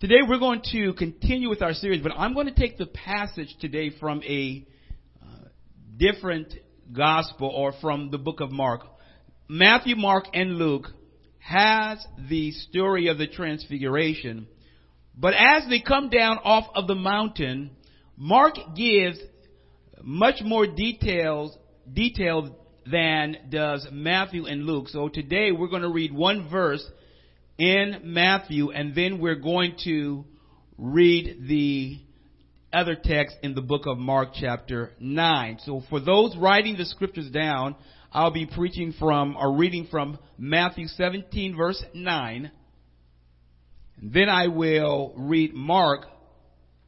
Today we're going to continue with our series, but I'm going to take the passage today from a uh, different gospel or from the book of Mark. Matthew, Mark, and Luke has the story of the transfiguration, but as they come down off of the mountain, Mark gives much more details, detail than does Matthew and Luke. So today we're going to read one verse in Matthew, and then we're going to read the other text in the book of Mark chapter 9. So for those writing the scriptures down, I'll be preaching from or reading from Matthew 17 verse 9. Then I will read Mark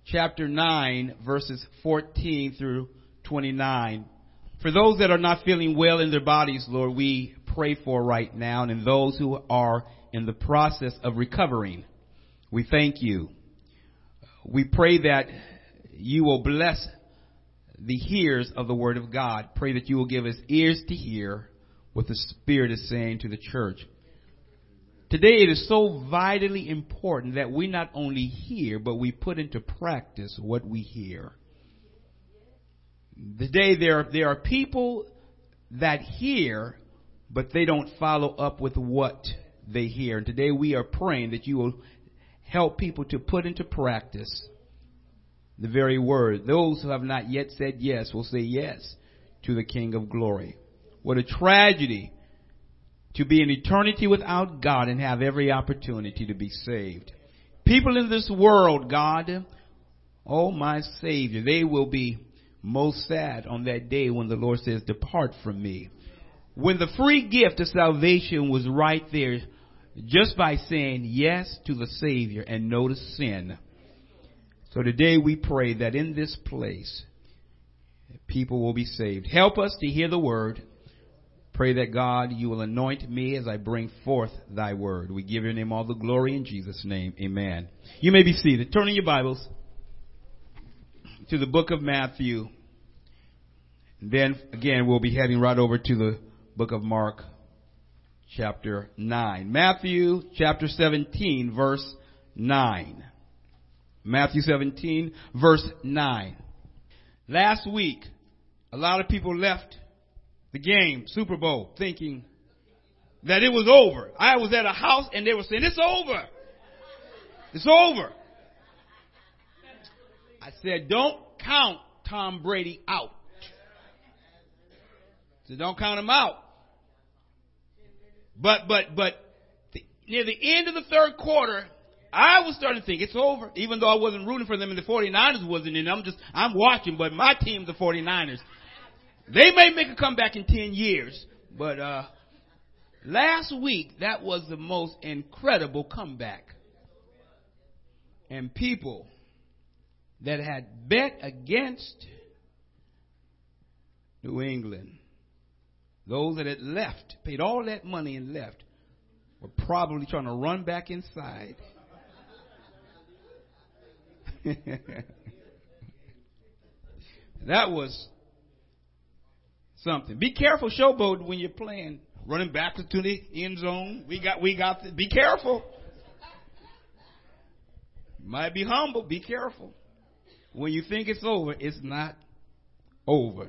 chapter 9 verses 14 through 29. For those that are not feeling well in their bodies, Lord, we pray for right now and those who are in the process of recovering. We thank you. We pray that you will bless the hearers of the word of God. Pray that you will give us ears to hear what the Spirit is saying to the church. Today it is so vitally important that we not only hear, but we put into practice what we hear. Today there, there are people that hear, but they don't follow up with what they hear. And today we are praying that you will help people to put into practice the very word. Those who have not yet said yes will say yes to the King of glory. What a tragedy to be in eternity without God and have every opportunity to be saved. People in this world, God, oh my Savior, they will be most sad on that day when the Lord says, depart from me. When the free gift of salvation was right there just by saying yes to the Savior and no to sin. So today we pray that in this place, people will be saved. Help us to hear the word. Pray that God, you will anoint me as I bring forth thy word. We give your name all the glory in Jesus' name. Amen. You may be seated. Turn in your Bibles to the book of Matthew. Then again, we'll be heading right over to the book of Mark chapter 9. Matthew chapter 17 verse 9. Matthew 17 verse 9. Last week, a lot of people left the game, Super Bowl, thinking that it was over. I was at a house and they were saying, it's over. It's over. I said, don't count Tom Brady out. So don't count him out. But, but, but the, near the end of the third quarter, I was starting to think it's over, even though I wasn't rooting for them and the 49ers wasn't in. I'm just, I'm watching, but my team, the 49ers, they may make a comeback in 10 years, but, uh, last week, that was the most incredible comeback. And people that had bet against New England those that had left, paid all that money and left, were probably trying to run back inside. that was something. Be careful, showboat, when you're playing, running back to the end zone. We got, we got. To, be careful. Might be humble. Be careful. When you think it's over, it's not over.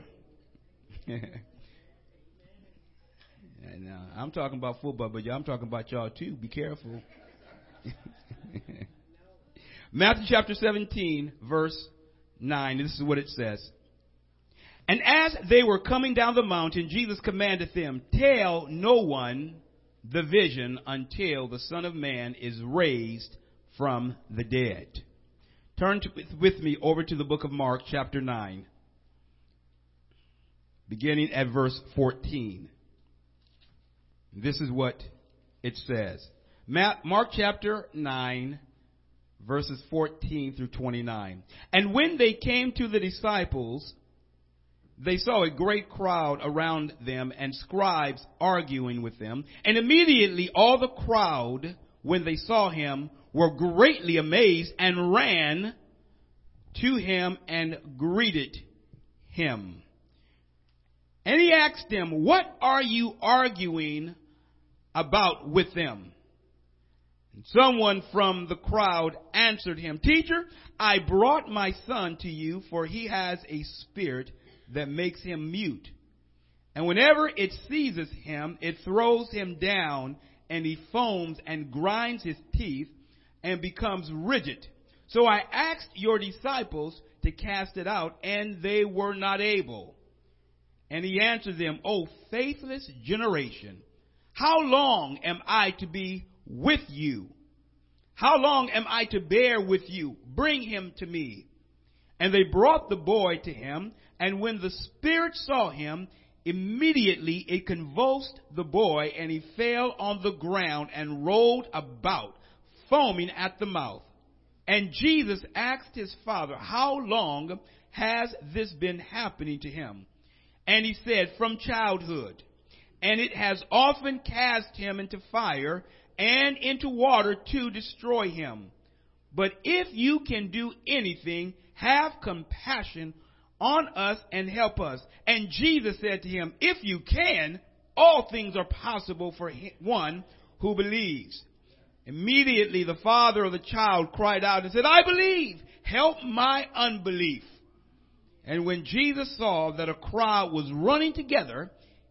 And uh, I'm talking about football, but I'm talking about y'all too. Be careful. Matthew chapter 17, verse 9. This is what it says. And as they were coming down the mountain, Jesus commanded them, Tell no one the vision until the Son of Man is raised from the dead. Turn to, with me over to the book of Mark, chapter 9, beginning at verse 14. This is what it says. Mark chapter 9, verses 14 through 29. And when they came to the disciples, they saw a great crowd around them and scribes arguing with them. And immediately all the crowd, when they saw him, were greatly amazed and ran to him and greeted him. And he asked them, What are you arguing about with them. And Someone from the crowd answered him, Teacher, I brought my son to you, for he has a spirit that makes him mute. And whenever it seizes him, it throws him down, and he foams and grinds his teeth and becomes rigid. So I asked your disciples to cast it out, and they were not able. And he answered them, O faithless generation, how long am I to be with you? How long am I to bear with you? Bring him to me. And they brought the boy to him, and when the spirit saw him, immediately it convulsed the boy, and he fell on the ground and rolled about, foaming at the mouth. And Jesus asked his father, How long has this been happening to him? And he said, From childhood. And it has often cast him into fire and into water to destroy him. But if you can do anything, have compassion on us and help us. And Jesus said to him, If you can, all things are possible for one who believes. Immediately the father of the child cried out and said, I believe, help my unbelief. And when Jesus saw that a crowd was running together,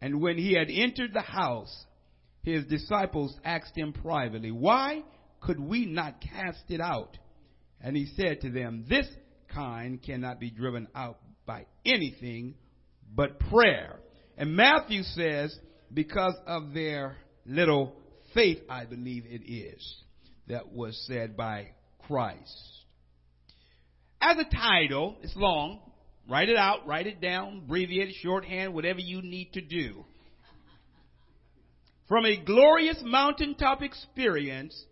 And when he had entered the house, his disciples asked him privately, Why could we not cast it out? And he said to them, This kind cannot be driven out by anything but prayer. And Matthew says, Because of their little faith, I believe it is, that was said by Christ. As a title, it's long. Write it out, write it down, abbreviate it, shorthand, whatever you need to do. From a glorious mountaintop experience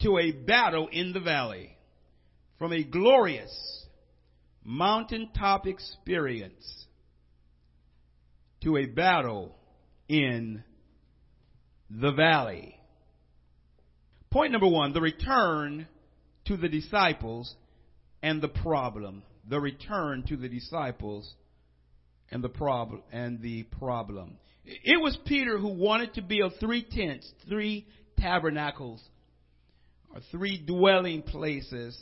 to a battle in the valley. From a glorious mountaintop experience to a battle in the valley. Point number one, the return to the disciples and the problem. The return to the disciples and the problem and the problem. It was Peter who wanted to build three tents, three tabernacles, or three dwelling places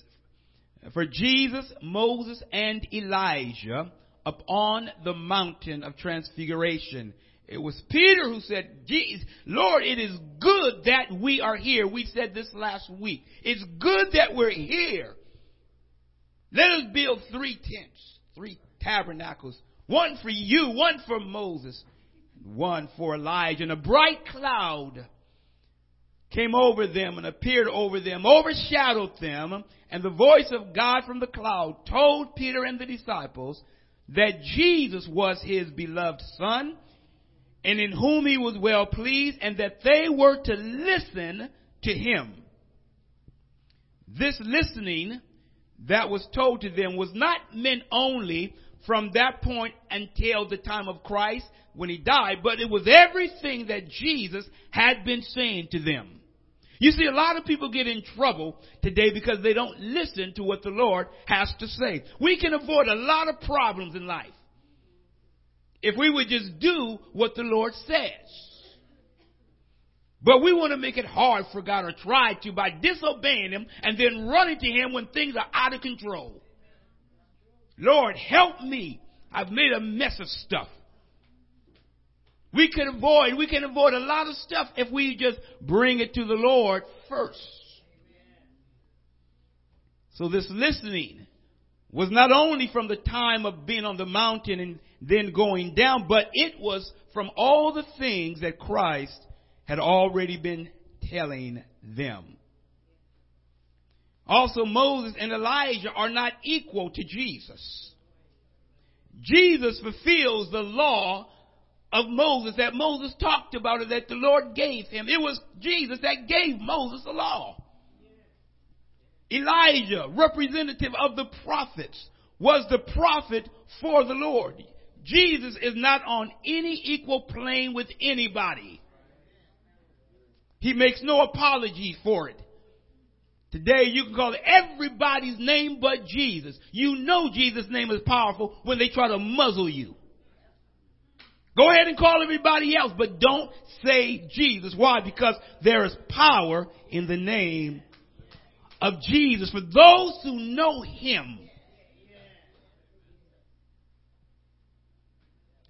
for Jesus, Moses, and Elijah upon the mountain of transfiguration. It was Peter who said, Lord, it is good that we are here. We said this last week. It's good that we're here. Let us build three tents, three tabernacles. One for you, one for Moses, one for Elijah. And a bright cloud came over them and appeared over them, overshadowed them. And the voice of God from the cloud told Peter and the disciples that Jesus was his beloved son and in whom he was well pleased, and that they were to listen to him. This listening that was told to them was not meant only from that point until the time of Christ when he died, but it was everything that Jesus had been saying to them. You see, a lot of people get in trouble today because they don't listen to what the Lord has to say. We can avoid a lot of problems in life if we would just do what the Lord says. But we want to make it hard for God or try to by disobeying Him and then running to Him when things are out of control. Lord, help me. I've made a mess of stuff. We can avoid, we can avoid a lot of stuff if we just bring it to the Lord first. So this listening was not only from the time of being on the mountain and then going down, but it was from all the things that Christ had already been telling them. Also, Moses and Elijah are not equal to Jesus. Jesus fulfills the law of Moses that Moses talked about or that the Lord gave him. It was Jesus that gave Moses the law. Elijah, representative of the prophets, was the prophet for the Lord. Jesus is not on any equal plane with anybody. He makes no apology for it. Today you can call everybody's name but Jesus. You know Jesus' name is powerful when they try to muzzle you. Go ahead and call everybody else, but don't say Jesus. Why? Because there is power in the name of Jesus for those who know Him.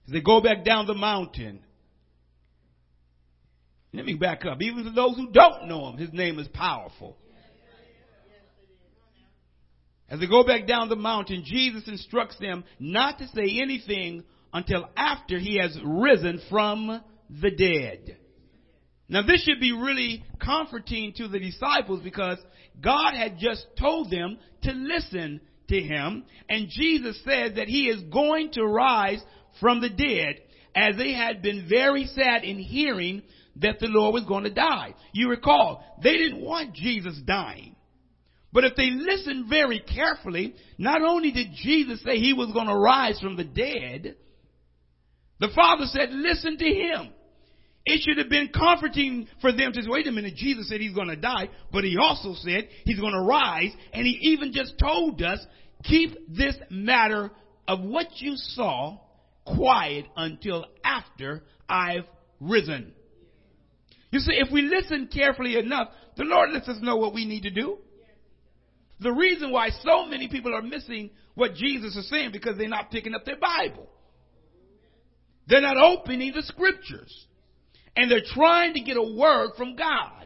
As they go back down the mountain, let me back up. Even for those who don't know Him, His name is powerful. As they go back down the mountain, Jesus instructs them not to say anything until after he has risen from the dead. Now this should be really comforting to the disciples because God had just told them to listen to him and Jesus said that he is going to rise from the dead as they had been very sad in hearing that the Lord was going to die. You recall, they didn't want Jesus dying. But if they listened very carefully, not only did Jesus say he was going to rise from the dead, the father said, listen to him. It should have been comforting for them to say, wait a minute, Jesus said he's going to die, but he also said he's going to rise, and he even just told us, keep this matter of what you saw quiet until after I've risen. You see, if we listen carefully enough, the Lord lets us know what we need to do. The reason why so many people are missing what Jesus is saying because they're not picking up their Bible. They're not opening the scriptures. And they're trying to get a word from God.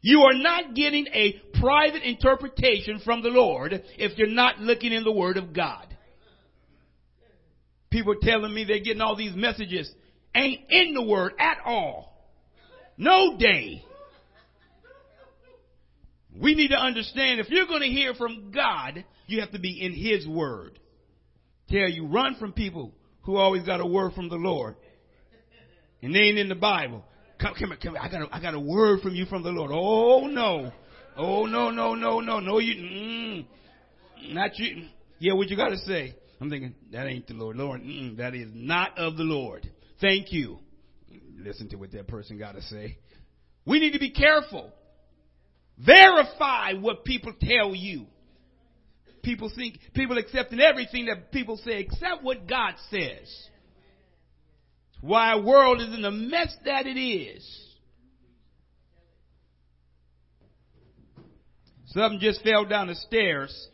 You are not getting a private interpretation from the Lord if you're not looking in the Word of God. People telling me they're getting all these messages ain't in the Word at all. No day. We need to understand if you're going to hear from God, you have to be in His Word. Tell you, run from people who always got a word from the Lord. And they ain't in the Bible. Come, come here, come here. I got a, I got a word from you from the Lord. Oh no. Oh no, no, no, no, no, you, mm, not you. Yeah, what you got to say? I'm thinking, that ain't the Lord. Lord, that is not of the Lord. Thank you. Listen to what that person got to say. We need to be careful. Verify what people tell you. People think, people accepting everything that people say except what God says. Why our world is in the mess that it is. Something just fell down the stairs.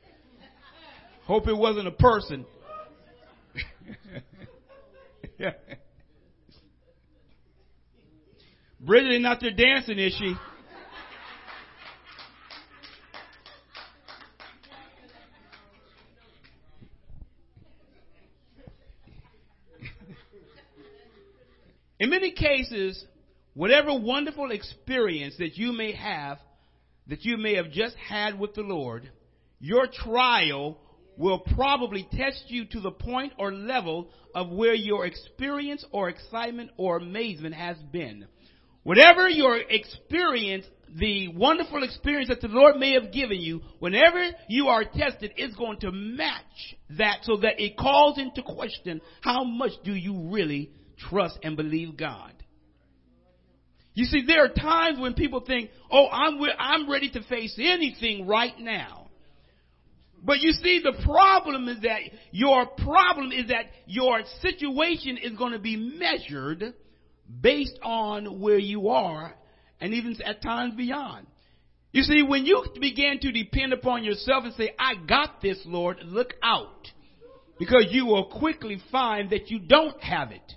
Hope it wasn't a person. Bridget not there dancing, is she? In many cases, whatever wonderful experience that you may have, that you may have just had with the Lord, your trial will probably test you to the point or level of where your experience or excitement or amazement has been. Whatever your experience, the wonderful experience that the Lord may have given you, whenever you are tested, it's going to match that so that it calls into question how much do you really trust and believe God. You see, there are times when people think, oh, I'm, I'm ready to face anything right now. But you see, the problem is that your problem is that your situation is going to be measured based on where you are and even at times beyond. You see, when you begin to depend upon yourself and say, I got this, Lord, look out. Because you will quickly find that you don't have it.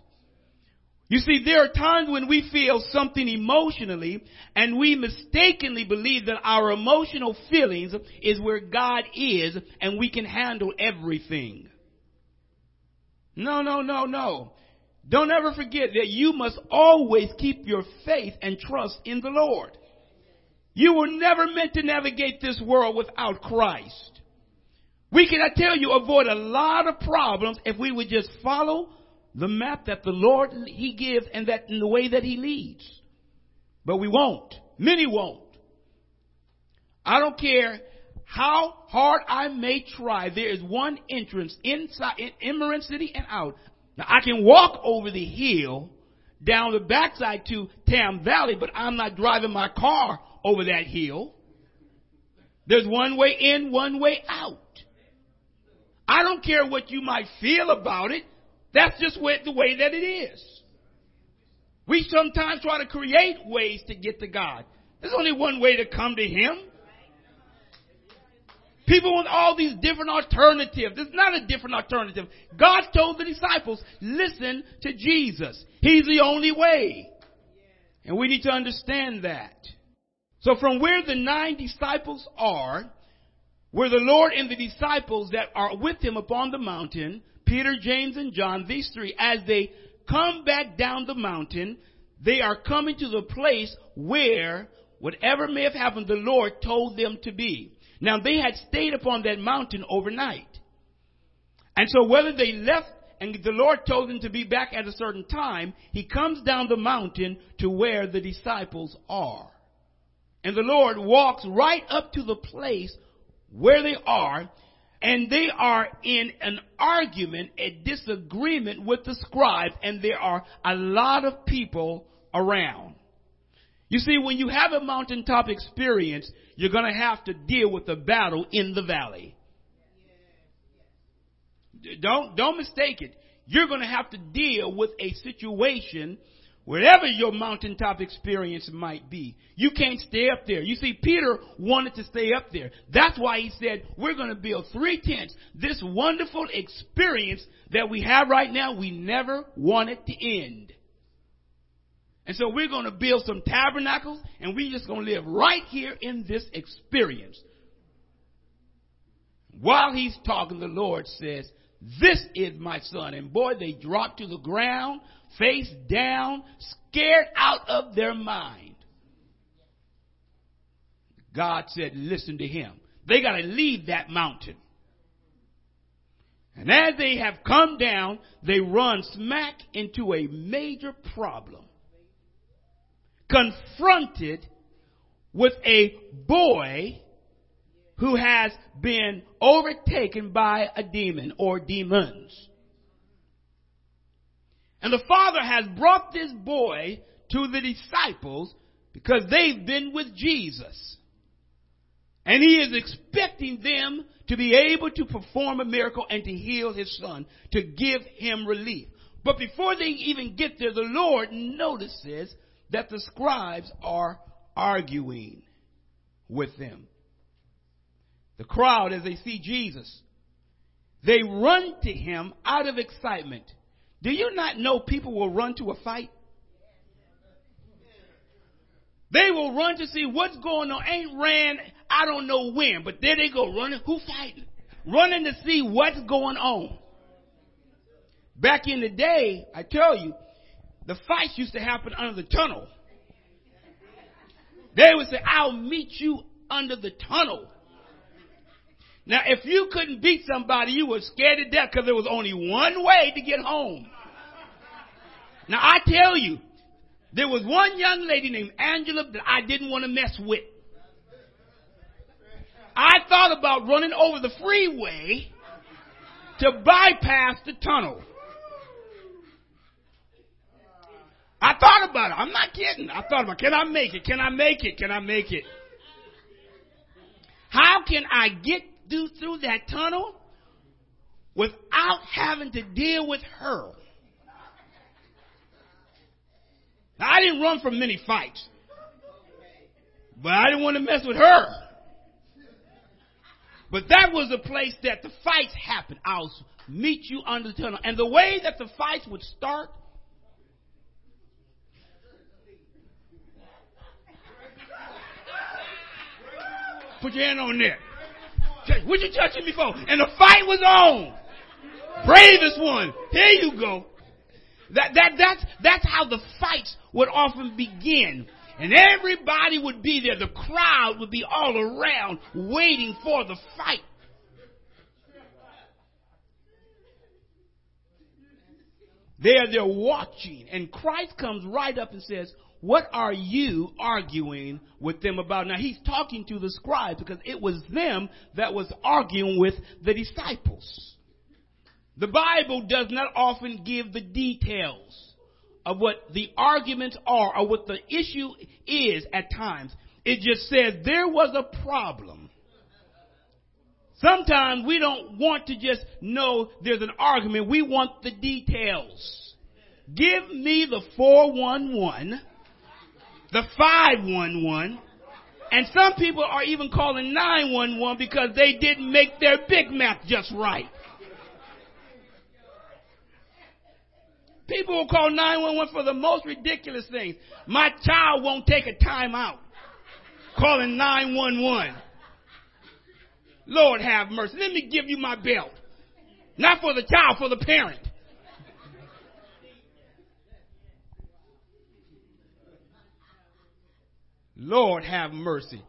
You see, there are times when we feel something emotionally and we mistakenly believe that our emotional feelings is where God is and we can handle everything. No, no, no, no. Don't ever forget that you must always keep your faith and trust in the Lord. You were never meant to navigate this world without Christ. We can, I tell you, avoid a lot of problems if we would just follow the map that the Lord He gives and that in the way that He leads. But we won't. Many won't. I don't care how hard I may try. There is one entrance inside, in, Marin City and out. Now I can walk over the hill down the backside to Tam Valley, but I'm not driving my car over that hill. There's one way in, one way out. I don't care what you might feel about it. That's just the way that it is. We sometimes try to create ways to get to God. There's only one way to come to Him. People want all these different alternatives. There's not a different alternative. God told the disciples, listen to Jesus. He's the only way. And we need to understand that. So from where the nine disciples are, where the Lord and the disciples that are with him upon the mountain, Peter, James, and John, these three, as they come back down the mountain, they are coming to the place where whatever may have happened, the Lord told them to be. Now they had stayed upon that mountain overnight. And so whether they left and the Lord told them to be back at a certain time, he comes down the mountain to where the disciples are. And the Lord walks right up to the place where they are, and they are in an argument, a disagreement with the scribe, and there are a lot of people around. You see, when you have a mountaintop experience, you're going to have to deal with the battle in the valley. Don't, don't mistake it. You're going to have to deal with a situation Whatever your mountaintop experience might be, you can't stay up there. You see, Peter wanted to stay up there. That's why he said, we're going to build three tents. This wonderful experience that we have right now, we never want it to end. And so we're going to build some tabernacles and we're just going to live right here in this experience. While he's talking, the Lord says, this is my son. And boy, they drop to the ground face down, scared out of their mind. God said, listen to him. They got to leave that mountain. And as they have come down, they run smack into a major problem. Confronted with a boy who has been overtaken by a demon or demons. And the father has brought this boy to the disciples because they've been with Jesus. And he is expecting them to be able to perform a miracle and to heal his son, to give him relief. But before they even get there, the Lord notices that the scribes are arguing with them. The crowd, as they see Jesus, they run to him out of excitement. Do you not know people will run to a fight? They will run to see what's going on. Ain't ran, I don't know when, but there they go running. Who fighting? Running to see what's going on. Back in the day, I tell you, the fights used to happen under the tunnel. They would say, I'll meet you under the tunnel. Now, if you couldn't beat somebody, you were scared to death because there was only one way to get home. Now, I tell you, there was one young lady named Angela that I didn't want to mess with. I thought about running over the freeway to bypass the tunnel. I thought about it. I'm not kidding. I thought about, can I make it? Can I make it? Can I make it? How can I get do through that tunnel without having to deal with her. Now, I didn't run from many fights, but I didn't want to mess with her. But that was the place that the fights happened. I'll meet you under the tunnel. And the way that the fights would start Put your hand on there. What you touching me for? And the fight was on. Bravest one. Here you go. That, that, that's, that's how the fights would often begin. And everybody would be there. The crowd would be all around waiting for the fight. They are there watching. And Christ comes right up and says, what are you arguing with them about? Now he's talking to the scribes because it was them that was arguing with the disciples. The Bible does not often give the details of what the arguments are or what the issue is at times. It just says there was a problem. Sometimes we don't want to just know there's an argument. We want the details. Give me the 411, the 511, and some people are even calling 911 because they didn't make their Big Mac just right. People will call 911 for the most ridiculous things. My child won't take a time out. Calling 911. Lord have mercy. Let me give you my belt. Not for the child, for the parent. Lord have mercy.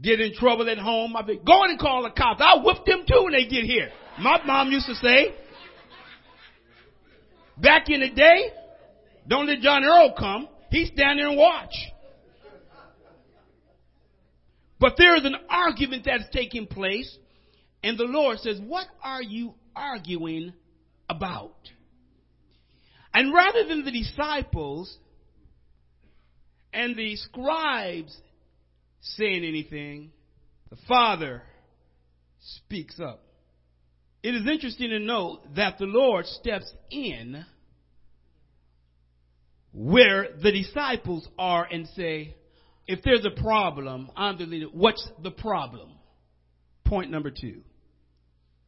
Get in trouble at home. I be, go and call the cops. I'll whip them too when they get here. My mom used to say, back in the day, don't let John Earl come. He stand there and watch. But there is an argument that's taking place, and the Lord says, What are you arguing about? And rather than the disciples and the scribes saying anything, the Father speaks up. It is interesting to note that the Lord steps in where the disciples are and say, if there's a problem, I'm the leader. What's the problem? Point number two.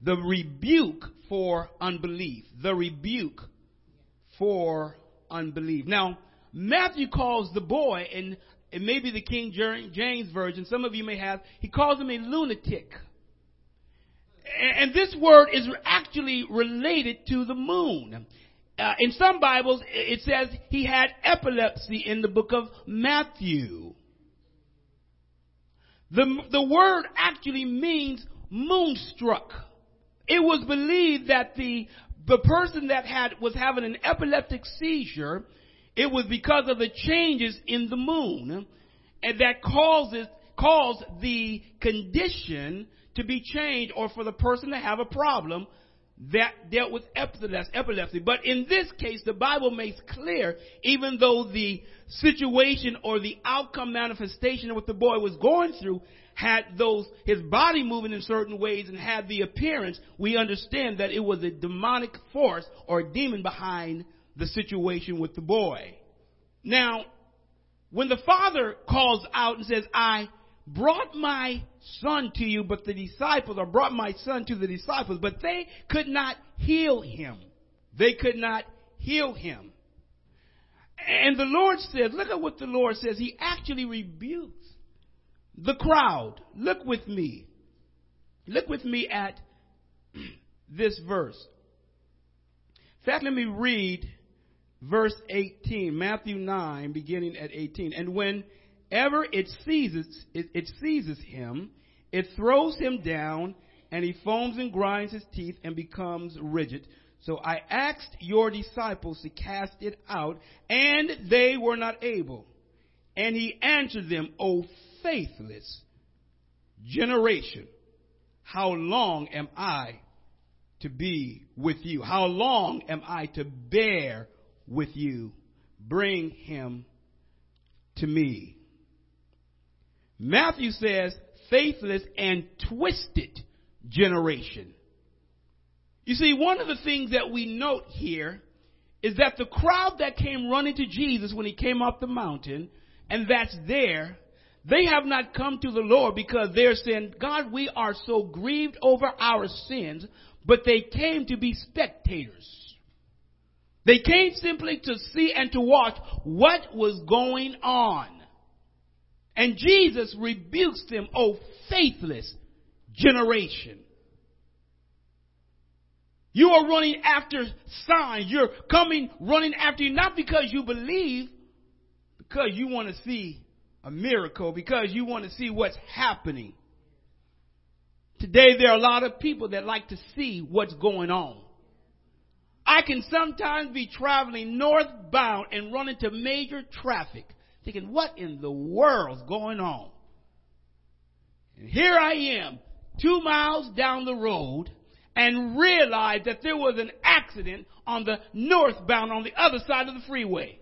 The rebuke for unbelief. The rebuke for unbelief. Now, Matthew calls the boy, and it may be the King James Version, some of you may have, he calls him a lunatic. And this word is actually related to the moon. Uh, in some Bibles, it says he had epilepsy in the book of Matthew. The, the word actually means moonstruck. It was believed that the, the person that had, was having an epileptic seizure, it was because of the changes in the moon, and that causes, caused the condition to be changed or for the person to have a problem that dealt with epilepsy. But in this case, the Bible makes clear, even though the situation or the outcome manifestation of what the boy was going through had those, his body moving in certain ways and had the appearance, we understand that it was a demonic force or demon behind the situation with the boy. Now, when the father calls out and says, I brought my son to you, but the disciples, or brought my son to the disciples, but they could not heal him. They could not heal him. And the Lord says, look at what the Lord says. He actually rebukes the crowd. Look with me. Look with me at this verse. In fact, let me read verse 18, Matthew 9, beginning at 18. And when ever it seizes, it, it seizes him, it throws him down, and he foams and grinds his teeth and becomes rigid. So I asked your disciples to cast it out, and they were not able. And he answered them, O faithless generation, how long am I to be with you? How long am I to bear with you? Bring him to me. Matthew says, faithless and twisted generation. You see, one of the things that we note here is that the crowd that came running to Jesus when he came up the mountain, and that's there, they have not come to the Lord because they're saying, God, we are so grieved over our sins, but they came to be spectators. They came simply to see and to watch what was going on. And Jesus rebukes them, O faithless generation. You are running after signs. You're coming running after you, not because you believe, because you want to see a miracle, because you want to see what's happening. Today there are a lot of people that like to see what's going on. I, can sometimes be traveling northbound and run into major traffic, thinking, what in the world's going on? And here I am, two miles down the road, and realize that there was an accident on the northbound on the other side of the freeway.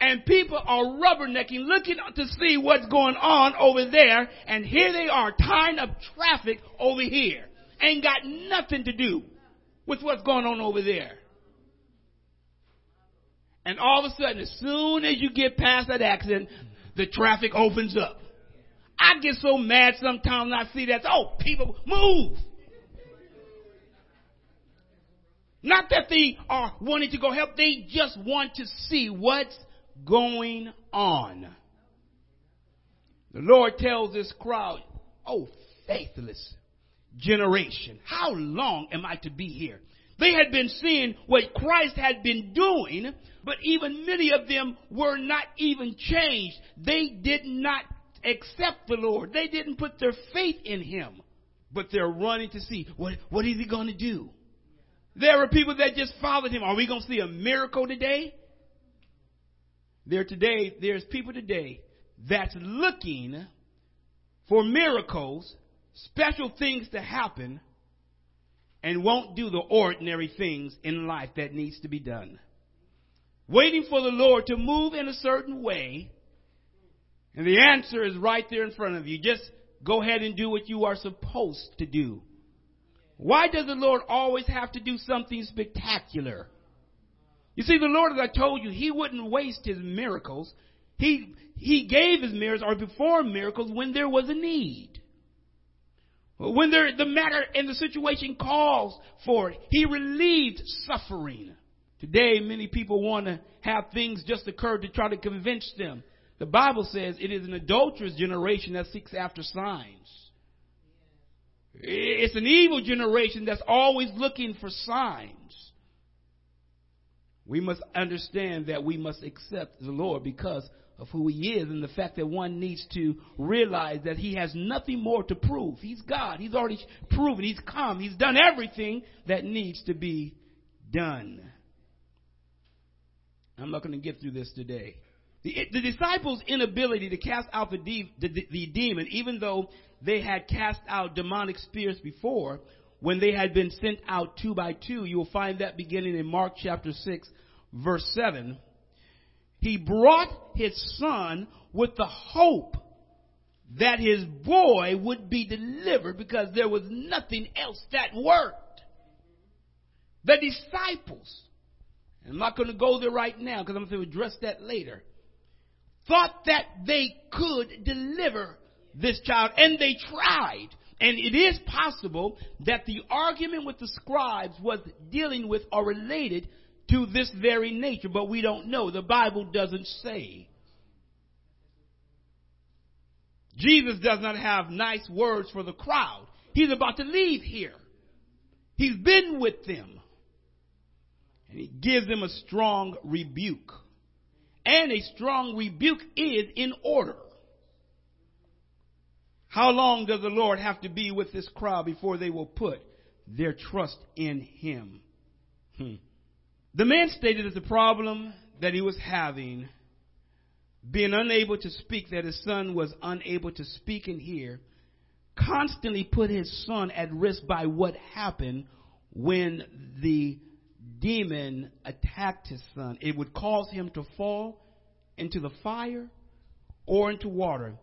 And people are rubbernecking, looking to see what's going on over there, and here they are tying up traffic over here. Ain't got nothing to do with what's going on over there. And all of a sudden, as soon as you get past that accident, the traffic opens up. I get so mad sometimes I see that. Oh, people, move! Not that they are wanting to go help, they just want to see what's going on. The Lord tells this crowd, Oh, faithless generation, how long am I to be here? They had been seeing what Christ had been doing, but even many of them were not even changed. They did not accept the Lord. They didn't put their faith in Him, but they're running to see what, what is He going to do? There were people that just followed Him. Are we going to see a miracle today? There today, there's people today that's looking for miracles, special things to happen, and won't do the ordinary things in life that needs to be done. Waiting for the Lord to move in a certain way, and the answer is right there in front of you. Just go ahead and do what you are supposed to do. Why does the Lord always have to do something spectacular? You see, the Lord, as I told you, He wouldn't waste His miracles. He, he gave His miracles or performed miracles when there was a need. When there, the matter and the situation calls for it. He relieved suffering. Today, many people want to have things just occur to try to convince them. The Bible says it is an adulterous generation that seeks after signs. It's an evil generation that's always looking for signs. We must understand that we must accept the Lord because of who He is and the fact that one needs to realize that He has nothing more to prove. He's God. He's already proven. He's come. He's done everything that needs to be done. I'm not going to get through this today. The, the disciples' inability to cast out the, de- the, the demon, even though they had cast out demonic spirits before, when they had been sent out two by two. You will find that beginning in Mark chapter 6, verse 7. He brought his son with the hope that his boy would be delivered because there was nothing else that worked. The disciples, I'm not going to go there right now because I'm going to address that later, thought that they could deliver this child and they tried. And it is possible that the argument with the scribes was dealing with or related to this very nature, but we don't know. The Bible doesn't say. Jesus does not have nice words for the crowd. He's about to leave here. He's been with them. And he gives them a strong rebuke. And a strong rebuke is in order. How long does the Lord have to be with this crowd before they will put their trust in Him? Hmm. The man stated that the problem that he was having, being unable to speak, that his son was unable to speak and hear, constantly put his son at risk by what happened when the demon attacked his son. It would cause him to fall into the fire or into water.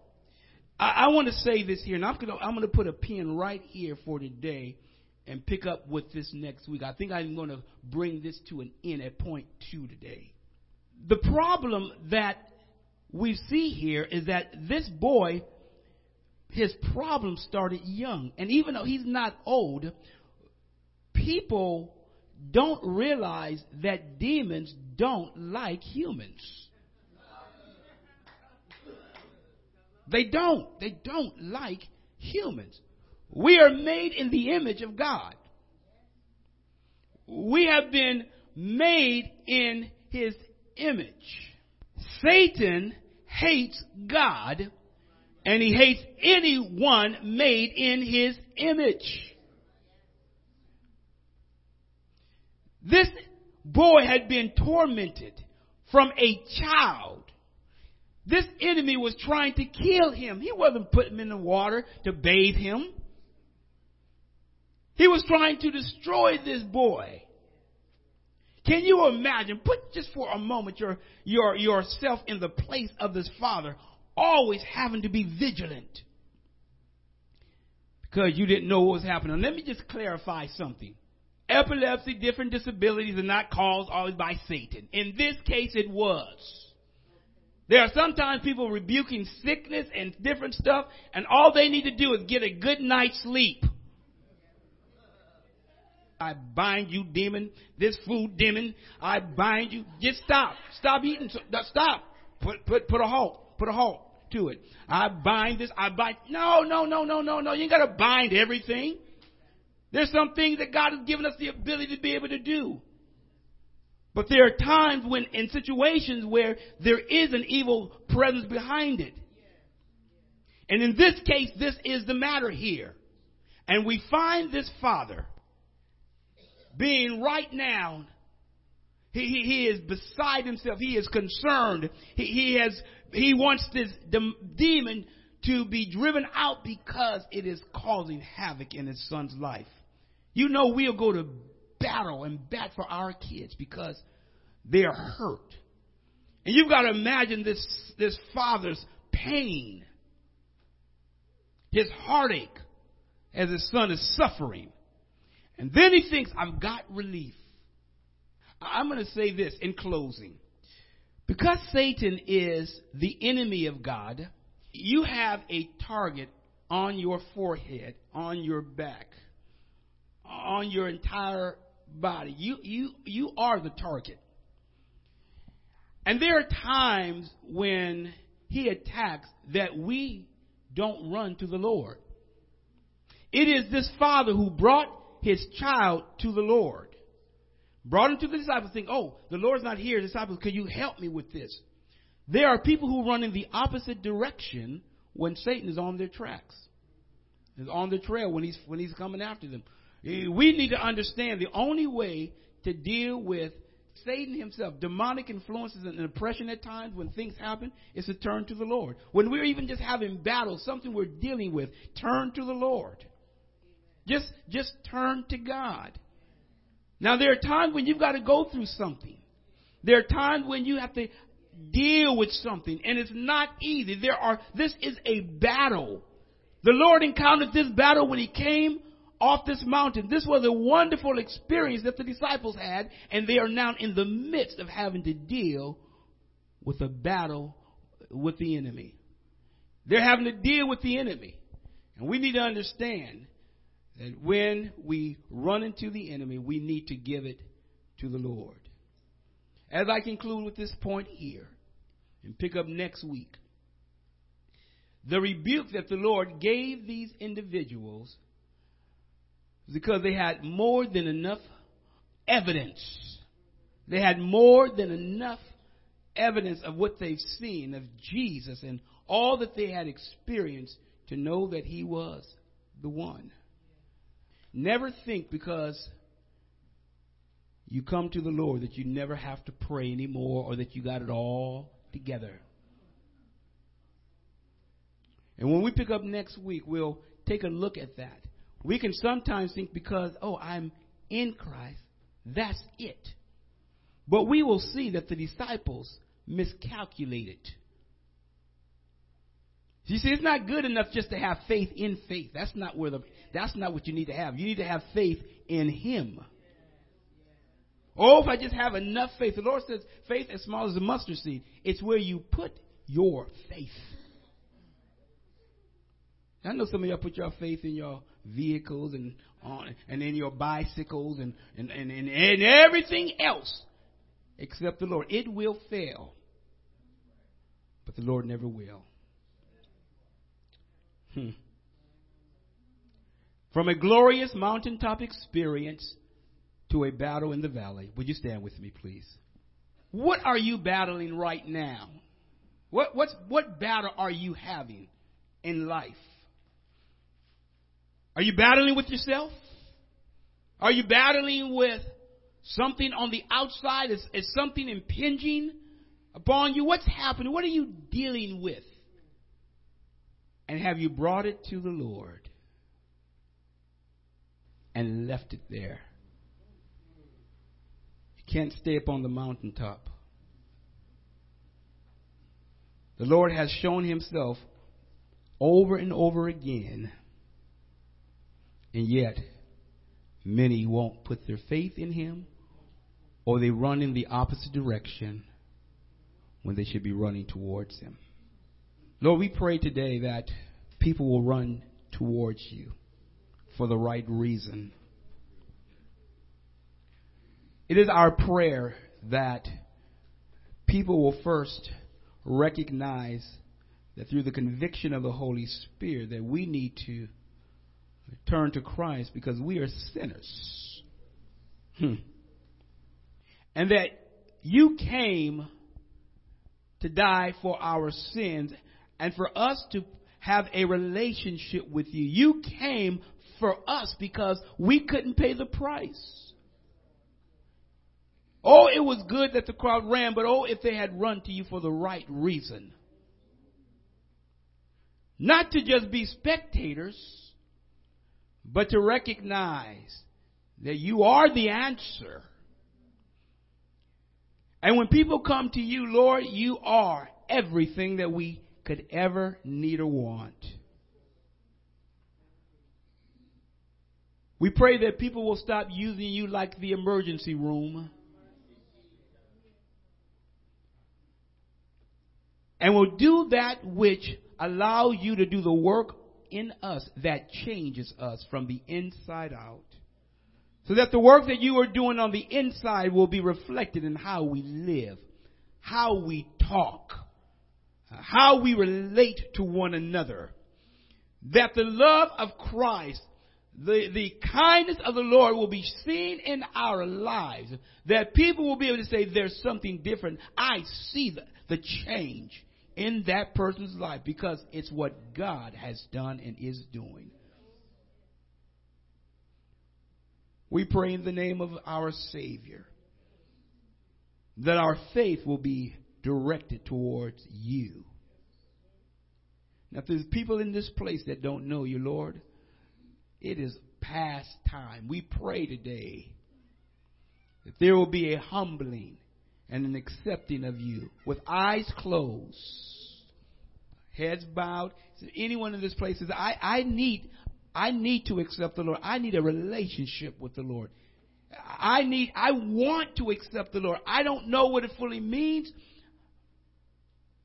I, I want to say this here, and I'm going to put a pin right here for today and pick up with this next week. I think I'm going to bring this to an end at point two today. The problem that we see here is that this boy, his problem started young. And even though he's not old, people don't realize that demons don't like humans. They don't. They don't like humans. We are made in the image of God. We have been made in his image. Satan hates God and he hates anyone made in his image. This boy had been tormented from a child. This enemy was trying to kill him. He wasn't putting him in the water to bathe him. He was trying to destroy this boy. Can you imagine? Put just for a moment your, your, yourself in the place of this father, always having to be vigilant because you didn't know what was happening. Let me just clarify something. Epilepsy, different disabilities are not caused always by Satan. In this case, it was. There are sometimes people rebuking sickness and different stuff, and all they need to do is get a good night's sleep. I bind you, demon. This food, demon. I bind you. Just stop. Stop eating. Stop. Put put put a halt. Put a halt to it. I bind this. I bind. No, no, no, no, no, no. You ain't got to bind everything. There's some things that God has given us the ability to be able to do. But there are times when, in situations where there is an evil presence behind it. And in this case, this is the matter here. And we find this father being right now, he, he, he is beside himself. He is concerned. He, he has, he wants this demon to be driven out because it is causing havoc in his son's life. You know, we'll go to battle and bat for our kids because they're hurt. And you've got to imagine this, this father's pain, his heartache as his son is suffering. And then he thinks, I've got relief. I'm going to say this in closing. Because Satan is the enemy of God, you have a target on your forehead, on your back, on your entire body. You, you, you are the target. And there are times when he attacks that we don't run to the Lord. It is this father who brought his child to the Lord. Brought him to the disciples, think, oh, the Lord's not here. Disciples, can you help me with this? There are people who run in the opposite direction when Satan is on their tracks. Is on the trail when he's when he's coming after them. Eh, we need to understand the only way to deal with Satan himself, demonic influences and oppression at times when things happen, is to turn to the Lord. When we're even just having battles, something we're dealing with, turn to the Lord. Just, just turn to God. Now there are times when you've got to go through something. There are times when you have to deal with something and it's not easy. There are, this is a battle. The Lord encountered this battle when He came off this mountain. This was a wonderful experience that the disciples had and they are now in the midst of having to deal with a battle with the enemy. They're having to deal with the enemy. And we need to understand that when we run into the enemy, we need to give it to the Lord. As I conclude with this point here and pick up next week, the rebuke that the Lord gave these individuals because they had more than enough evidence. They had more than enough evidence of what they've seen of Jesus and all that they had experienced to know that he was the one. Never think because you come to the Lord that you never have to pray anymore or that you got it all together. And when we pick up next week, we'll take a look at that. We can sometimes think because, oh, I'm in Christ, that's it. But we will see that the disciples miscalculated. You see, it's not good enough just to have faith in faith. That's not where the that's not what you need to have. You need to have faith in Him. Oh, if I just have enough faith. The Lord says faith as small as a mustard seed. It's where you put your faith. I know some of y'all put your faith in your vehicles and on and in your bicycles and, and, and, and, and everything else except the Lord. It will fail. But the Lord never will. Hmm. From a glorious mountaintop experience to a battle in the valley. Would you stand with me, please? What are you battling right now? What, what's, what battle are you having in life? Are you battling with yourself? Are you battling with Something on the outside is, is something impinging upon you. What's happening? What are you dealing with? And have you brought it to the Lord and left it there? You can't stay up on the mountaintop. The Lord has shown himself over and over again, and yet many won't put their faith in him or they run in the opposite direction when they should be running towards him. Lord, we pray today that people will run towards you for the right reason. It is our prayer that people will first recognize that through the conviction of the Holy Spirit that we need to turn to Christ because we are sinners. Hmm. And that you came to die for our sins and for us to have a relationship with you. You came for us because we couldn't pay the price. Oh, it was good that the crowd ran, but oh, if they had run to you for the right reason. Not to just be spectators, but to recognize that you are the answer. And when people come to you, Lord, you are everything that we could ever need or want. We pray that people will stop using you like the emergency room and will do that which allows you to do the work in us that changes us from the inside out. So that the work that you are doing on the inside will be reflected in how we live, how we talk, how we relate to one another. That the love of Christ, the, the kindness of the Lord will be seen in our lives. That people will be able to say, there's something different. I see the, the change in that person's life because it's what God has done and is doing. We pray in the name of our Savior that our faith will be directed towards you. Now, if there's people in this place that don't know you, Lord, it is past time. We pray today that there will be a humbling and an accepting of you with eyes closed, heads bowed. Anyone in this place says, I, I need, I need to accept the Lord. I need a relationship with the Lord. I need, I want to accept the Lord. I don't know what it fully means,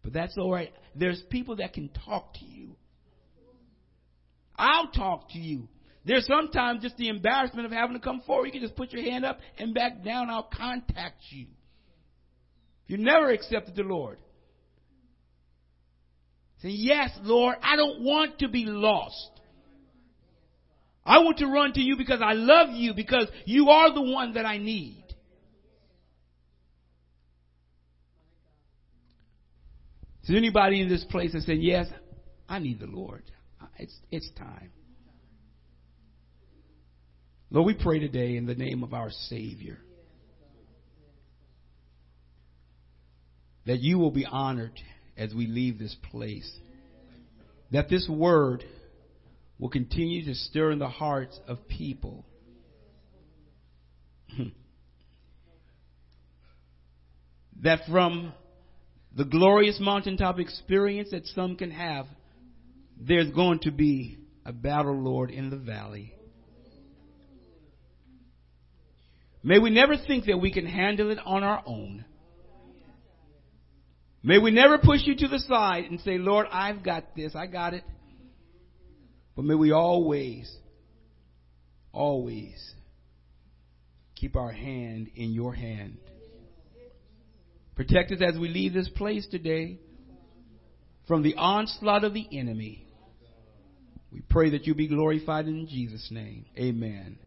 but that's all right. There's people that can talk to you. I'll talk to you. There's sometimes just the embarrassment of having to come forward. You can just put your hand up and back down. I'll contact you. You never accepted the Lord. Say, yes, Lord, I don't want to be lost. I want to run to you because I love you, because you are the one that I need. Is there anybody in this place that said, yes, I need the Lord? It's, it's time. Lord, we pray today in the name of our Savior. that you will be honored as we leave this place. That this word will continue to stir in the hearts of people. that from the glorious mountaintop experience that some can have, there's going to be a battle, Lord, in the valley. May we never think that we can handle it on our own. May we never push you to the side and say, Lord, I've got this, I got it. But may we always, always keep our hand in your hand. Protect us as we leave this place today from the onslaught of the enemy. We pray that you be glorified in Jesus' name. Amen.